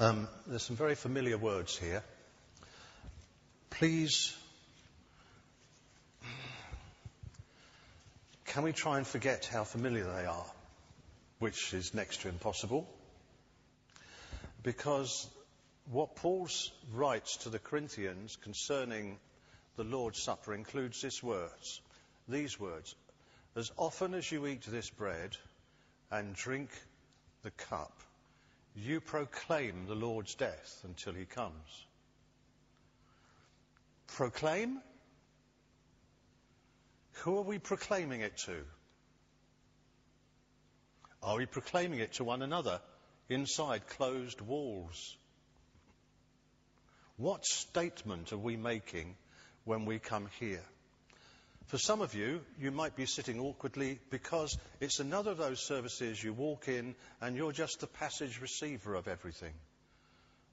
Um, there's some very familiar words here. Please, can we try and forget how familiar they are? Which is next to impossible. Because what Paul writes to the Corinthians concerning the Lord's Supper includes this words, these words. As often as you eat this bread and drink the cup, you proclaim the Lord's death until he comes. Proclaim? Who are we proclaiming it to? Are we proclaiming it to one another inside closed walls? What statement are we making when we come here? For some of you, you might be sitting awkwardly because it's another of those services you walk in and you're just the passage receiver of everything.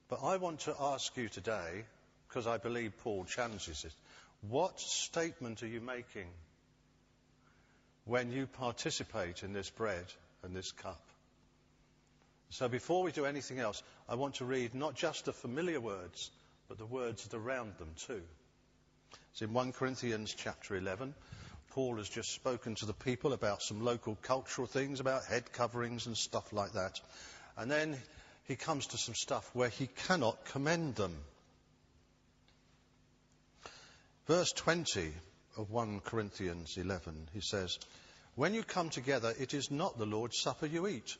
But I want to ask you today, because I believe Paul challenges it, what statement are you making when you participate in this bread and this cup? So before we do anything else, I want to read not just the familiar words, but the words that are around them too. It's in 1 Corinthians chapter 11. Paul has just spoken to the people about some local cultural things, about head coverings and stuff like that. And then he comes to some stuff where he cannot commend them. Verse 20 of 1 Corinthians 11, he says, When you come together, it is not the Lord's Supper you eat.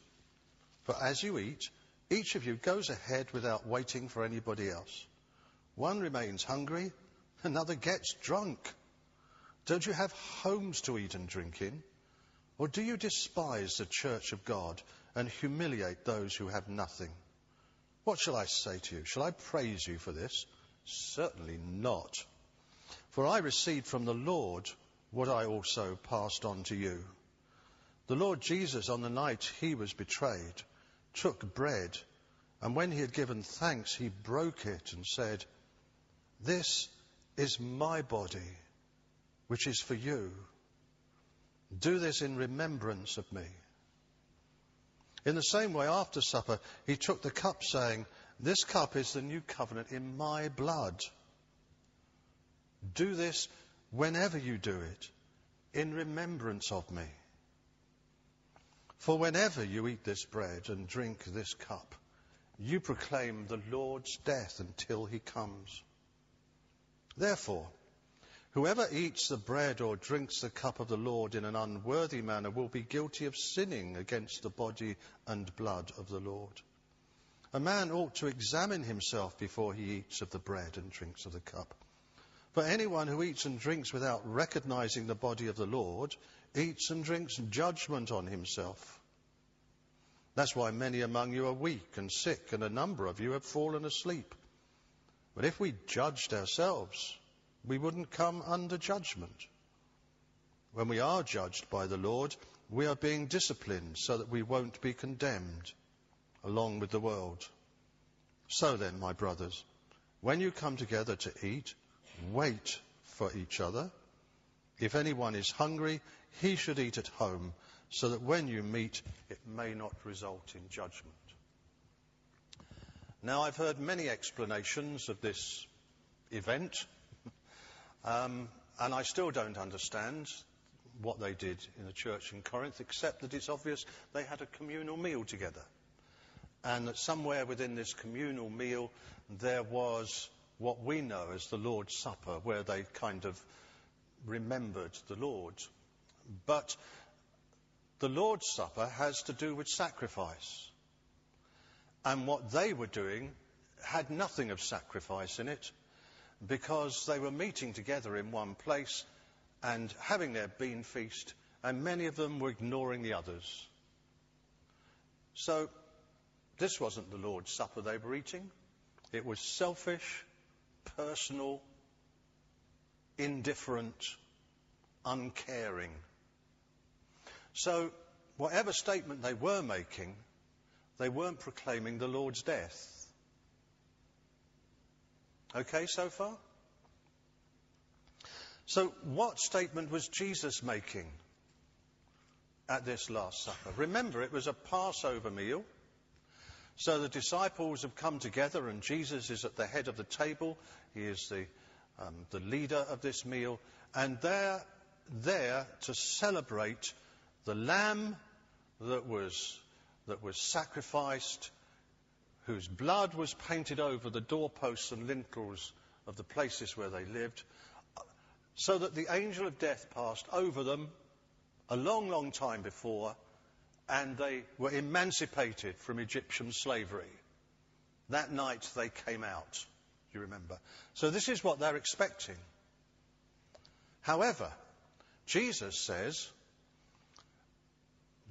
For as you eat, each of you goes ahead without waiting for anybody else. One remains hungry, Another gets drunk. Don't you have homes to eat and drink in? Or do you despise the church of God and humiliate those who have nothing? What shall I say to you? Shall I praise you for this? Certainly not. For I received from the Lord what I also passed on to you. The Lord Jesus, on the night he was betrayed, took bread, and when he had given thanks, he broke it and said, This is my body, which is for you. Do this in remembrance of me. In the same way, after supper, he took the cup, saying, This cup is the new covenant in my blood. Do this whenever you do it, in remembrance of me. For whenever you eat this bread and drink this cup, you proclaim the Lord's death until he comes. Therefore, whoever eats the bread or drinks the cup of the Lord in an unworthy manner will be guilty of sinning against the body and blood of the Lord. A man ought to examine himself before he eats of the bread and drinks of the cup. For anyone who eats and drinks without recognizing the body of the Lord eats and drinks judgment on himself. That's why many among you are weak and sick, and a number of you have fallen asleep. But if we judged ourselves, we wouldn't come under judgment. When we are judged by the Lord, we are being disciplined so that we won't be condemned along with the world. So then, my brothers, when you come together to eat, wait for each other. If anyone is hungry, he should eat at home, so that when you meet, it may not result in judgment. Now, I've heard many explanations of this event, um, and I still don't understand what they did in the church in Corinth, except that it's obvious they had a communal meal together. And that somewhere within this communal meal, there was what we know as the Lord's Supper, where they kind of remembered the Lord. But the Lord's Supper has to do with sacrifice. And what they were doing had nothing of sacrifice in it because they were meeting together in one place and having their bean feast, and many of them were ignoring the others. So, this wasn't the Lord's Supper they were eating. It was selfish, personal, indifferent, uncaring. So, whatever statement they were making, they weren't proclaiming the Lord's death. Okay so far? So, what statement was Jesus making at this Last Supper? Remember, it was a Passover meal. So the disciples have come together, and Jesus is at the head of the table. He is the, um, the leader of this meal, and they're there to celebrate the lamb that was, that was sacrificed, whose blood was painted over the doorposts and lintels of the places where they lived, so that the angel of death passed over them a long, long time before, and they were emancipated from Egyptian slavery. That night they came out, you remember. So this is what they're expecting. However, Jesus says,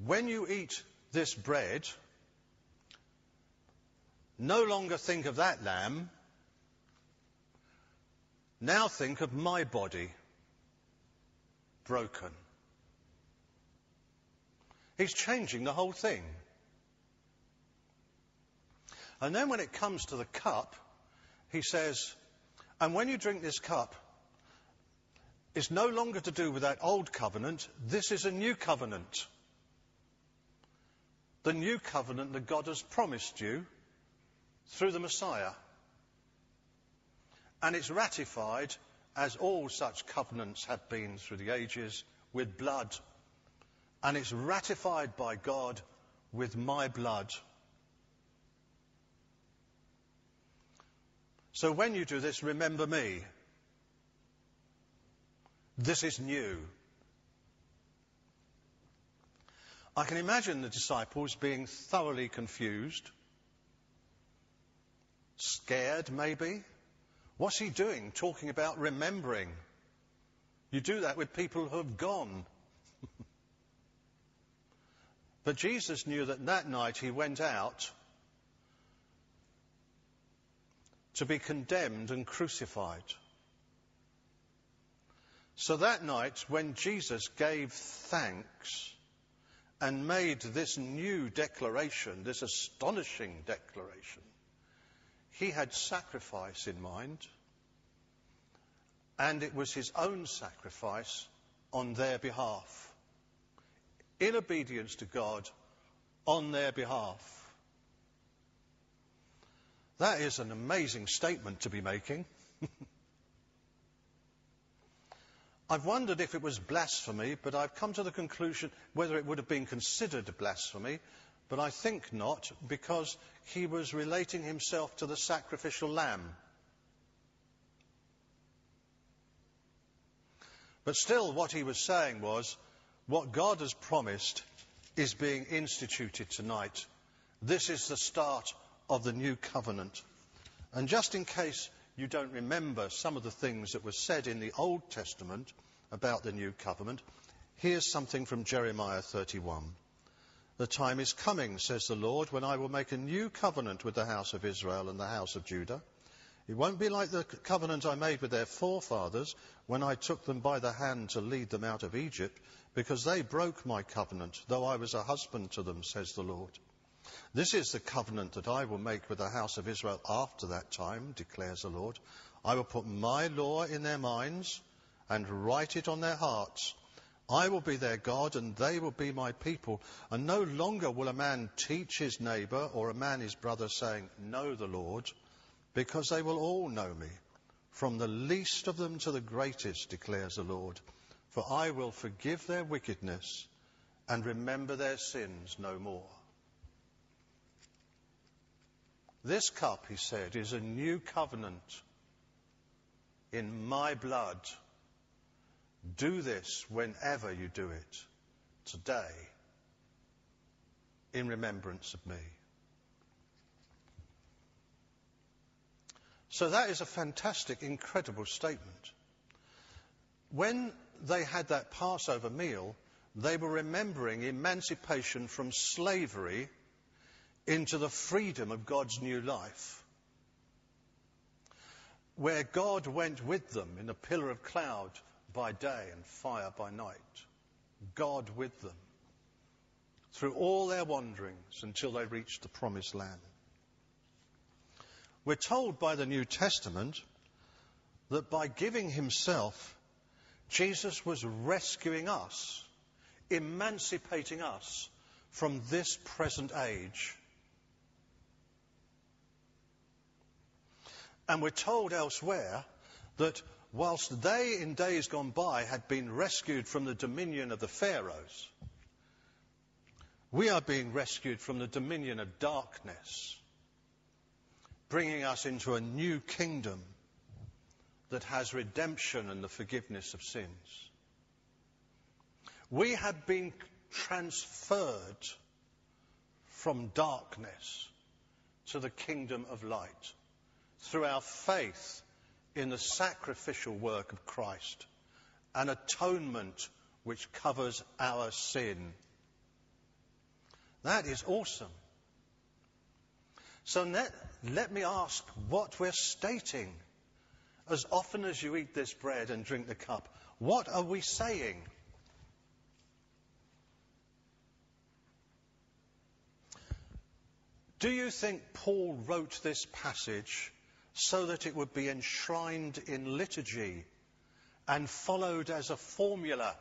when you eat this bread, no longer think of that lamb, now think of my body broken. He's changing the whole thing. And then when it comes to the cup, he says, and when you drink this cup, it's no longer to do with that old covenant. This is a new covenant. The new covenant that God has promised you through the Messiah. And it's ratified, as all such covenants have been through the ages, with blood. And it's ratified by God with my blood. So when you do this, remember me. This is new. I can imagine the disciples being thoroughly confused, scared maybe. What's he doing talking about remembering? You do that with people who have gone. but Jesus knew that that night he went out to be condemned and crucified. So that night, when Jesus gave thanks and made this new declaration, this astonishing declaration, he had sacrifice in mind, and it was his own sacrifice on their behalf, in obedience to God on their behalf. That is an amazing statement to be making. I've wondered if it was blasphemy, but I've come to the conclusion whether it would have been considered blasphemy, but I think not, because he was relating himself to the sacrificial lamb. But still, what he was saying was, what God has promised is being instituted tonight. This is the start of the new covenant. And just in case you don't remember some of the things that were said in the Old Testament about the new covenant, here's something from Jeremiah 31. The time is coming, says the Lord, when I will make a new covenant with the house of Israel and the house of Judah. It won't be like the covenant I made with their forefathers when I took them by the hand to lead them out of Egypt, because they broke my covenant, though I was a husband to them, says the Lord. This is the covenant that I will make with the house of Israel after that time, declares the Lord. I will put my law in their minds and write it on their hearts. I will be their God and they will be my people. And no longer will a man teach his neighbour or a man his brother saying, Know the Lord, because they will all know me, from the least of them to the greatest, declares the Lord. For I will forgive their wickedness and remember their sins no more. This cup, he said, is a new covenant in my blood. Do this whenever you do it, today, in remembrance of me. So that is a fantastic, incredible statement. When they had that Passover meal, they were remembering emancipation from slavery into the freedom of God's new life. Where God went with them in a pillar of cloud by day and fire by night. God with them through all their wanderings until they reached the promised land. We're told by the New Testament that by giving himself, Jesus was rescuing us, emancipating us from this present age And we're told elsewhere that whilst they in days gone by had been rescued from the dominion of the Pharaohs, we are being rescued from the dominion of darkness, bringing us into a new kingdom that has redemption and the forgiveness of sins. We have been transferred from darkness to the kingdom of light through our faith in the sacrificial work of Christ, an atonement which covers our sin. That is awesome. So let, let me ask what we're stating. As often as you eat this bread and drink the cup, what are we saying? Do you think Paul wrote this passage so that it would be enshrined in liturgy and followed as a formula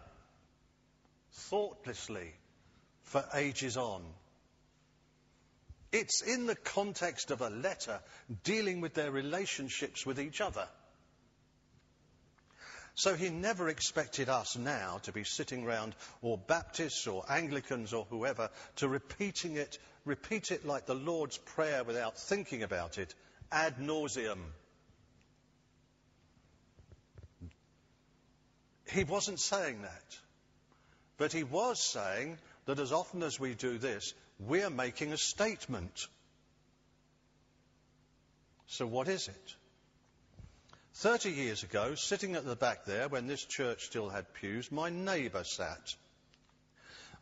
thoughtlessly for ages on? It's in the context of a letter dealing with their relationships with each other. So he never expected us now to be sitting round, or Baptists or Anglicans or whoever, to repeating it, repeat it like the Lord's Prayer without thinking about it, ad nauseum. He wasn't saying that. But he was saying that as often as we do this, we're making a statement. So what is it? Thirty years ago, sitting at the back there, when this church still had pews, my neighbour sat.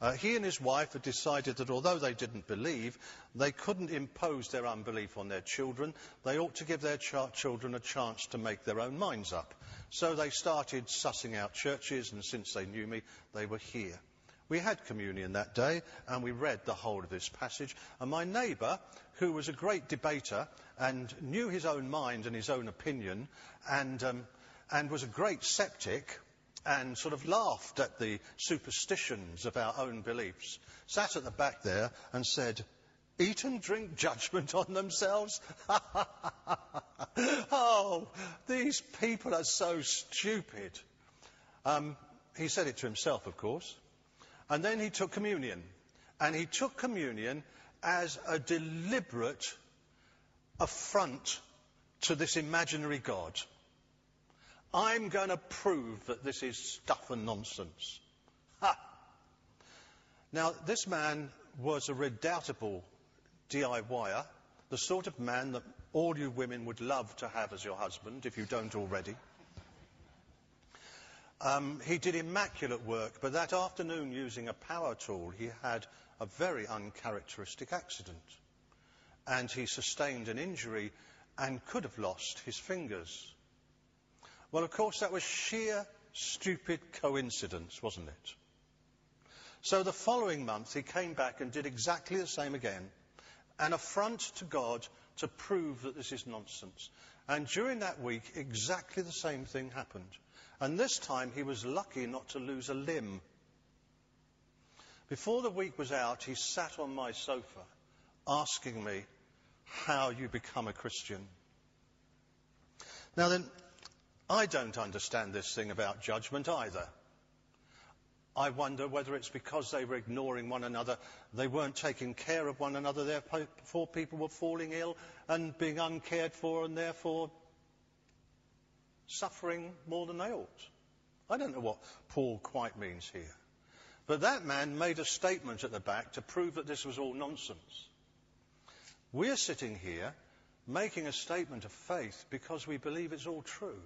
Uh, he and his wife had decided that although they didn't believe, they couldn't impose their unbelief on their children. They ought to give their ch- children a chance to make their own minds up. So they started sussing out churches, and since they knew me, they were here. We had communion that day, and we read the whole of this passage. And my neighbour, who was a great debater and knew his own mind and his own opinion, and, um, and was a great sceptic, and sort of laughed at the superstitions of our own beliefs, sat at the back there and said, Eat and drink judgment on themselves? oh, these people are so stupid. Um, he said it to himself, of course. And then he took communion. And he took communion as a deliberate affront to this imaginary God. I'm going to prove that this is stuff and nonsense. Ha! Now, this man was a redoubtable DIYer, the sort of man that all you women would love to have as your husband, if you don't already. Um, he did immaculate work, but that afternoon, using a power tool, he had a very uncharacteristic accident. And he sustained an injury and could have lost his fingers. Well, of course, that was sheer stupid coincidence, wasn't it? So the following month, he came back and did exactly the same again, an affront to God to prove that this is nonsense. And during that week, exactly the same thing happened. And this time, he was lucky not to lose a limb. Before the week was out, he sat on my sofa asking me how you become a Christian. Now then, I don't understand this thing about judgment either. I wonder whether it's because they were ignoring one another, they weren't taking care of one another, therefore people were falling ill and being uncared for and therefore suffering more than they ought. I don't know what Paul quite means here. But that man made a statement at the back to prove that this was all nonsense. We're sitting here making a statement of faith because we believe it's all true.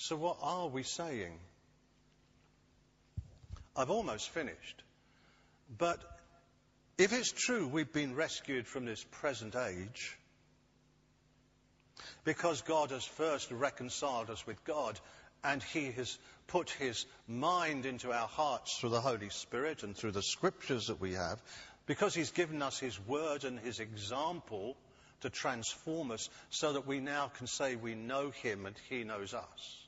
So, what are we saying? I've almost finished. But if it's true we've been rescued from this present age, because God has first reconciled us with God, and He has put His mind into our hearts through the Holy Spirit and through the scriptures that we have, because He's given us His word and His example to transform us so that we now can say we know Him and He knows us.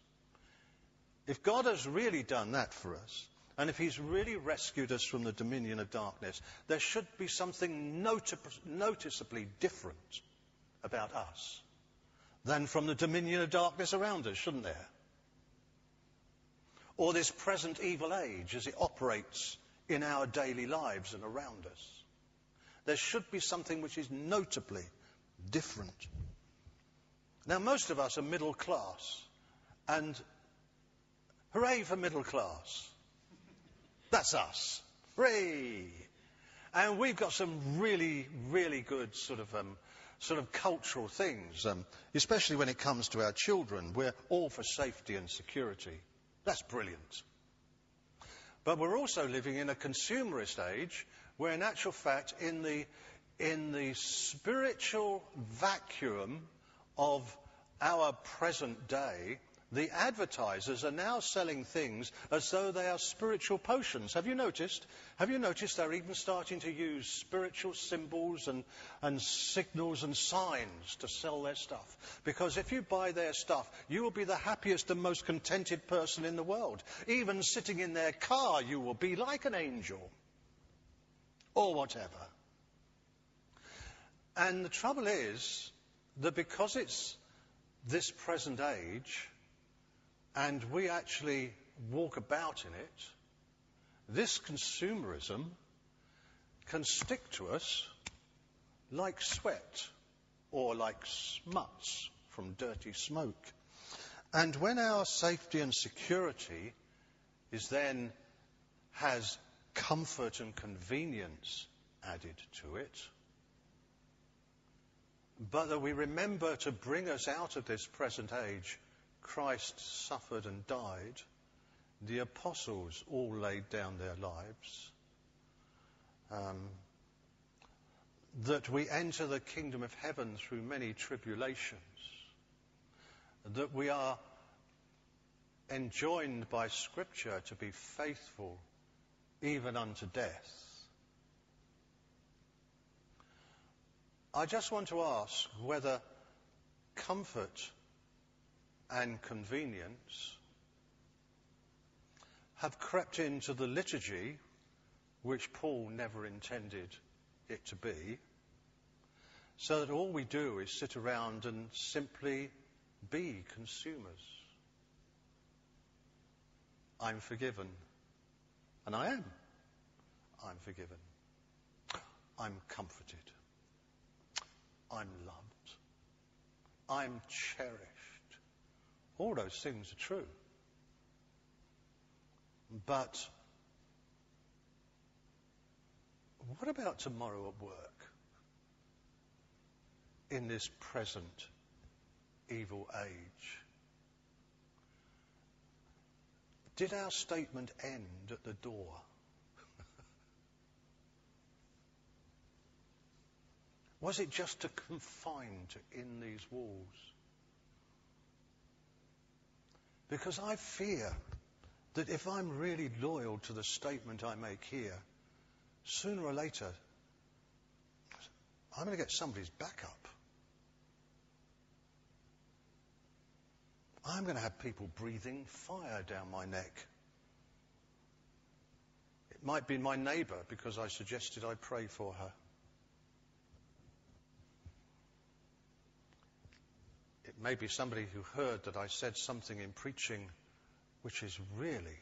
If God has really done that for us, and if He's really rescued us from the dominion of darkness, there should be something noticeably different about us than from the dominion of darkness around us, shouldn't there? Or this present evil age as it operates in our daily lives and around us. There should be something which is notably different. Now, most of us are middle class, and hooray for middle class. That's us. Hooray! And we've got some really, really good sort of, um, sort of cultural things, um, especially when it comes to our children. We're all for safety and security. That's brilliant. But we're also living in a consumerist age where, in actual fact, in the, in the spiritual vacuum of our present day, the advertisers are now selling things as though they are spiritual potions. Have you noticed? Have you noticed they're even starting to use spiritual symbols and, and signals and signs to sell their stuff? Because if you buy their stuff, you will be the happiest and most contented person in the world. Even sitting in their car, you will be like an angel. Or whatever. And the trouble is that because it's this present age, and we actually walk about in it, this consumerism can stick to us like sweat or like smuts from dirty smoke. And when our safety and security is then has comfort and convenience added to it, but that we remember to bring us out of this present age Christ suffered and died, the apostles all laid down their lives. Um, that we enter the kingdom of heaven through many tribulations. That we are enjoined by Scripture to be faithful even unto death. I just want to ask whether comfort and convenience have crept into the liturgy, which Paul never intended it to be, so that all we do is sit around and simply be consumers. I'm forgiven. And I am. I'm forgiven. I'm comforted. I'm loved. I'm cherished. All those things are true. But what about tomorrow at work? In this present evil age? Did our statement end at the door? Was it just to confine to in these walls? Because I fear that if I'm really loyal to the statement I make here, sooner or later, I'm going to get somebody's back up. I'm going to have people breathing fire down my neck. It might be my neighbour because I suggested I pray for her. Maybe somebody who heard that I said something in preaching which is really,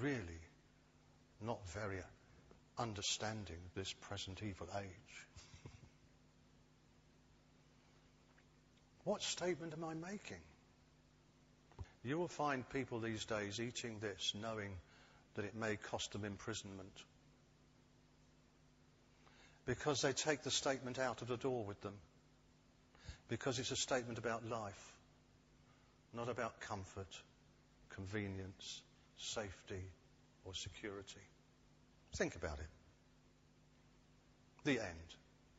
really not very understanding this present evil age. what statement am I making? You will find people these days eating this knowing that it may cost them imprisonment. Because they take the statement out of the door with them because it's a statement about life, not about comfort, convenience, safety, or security. Think about it. The end.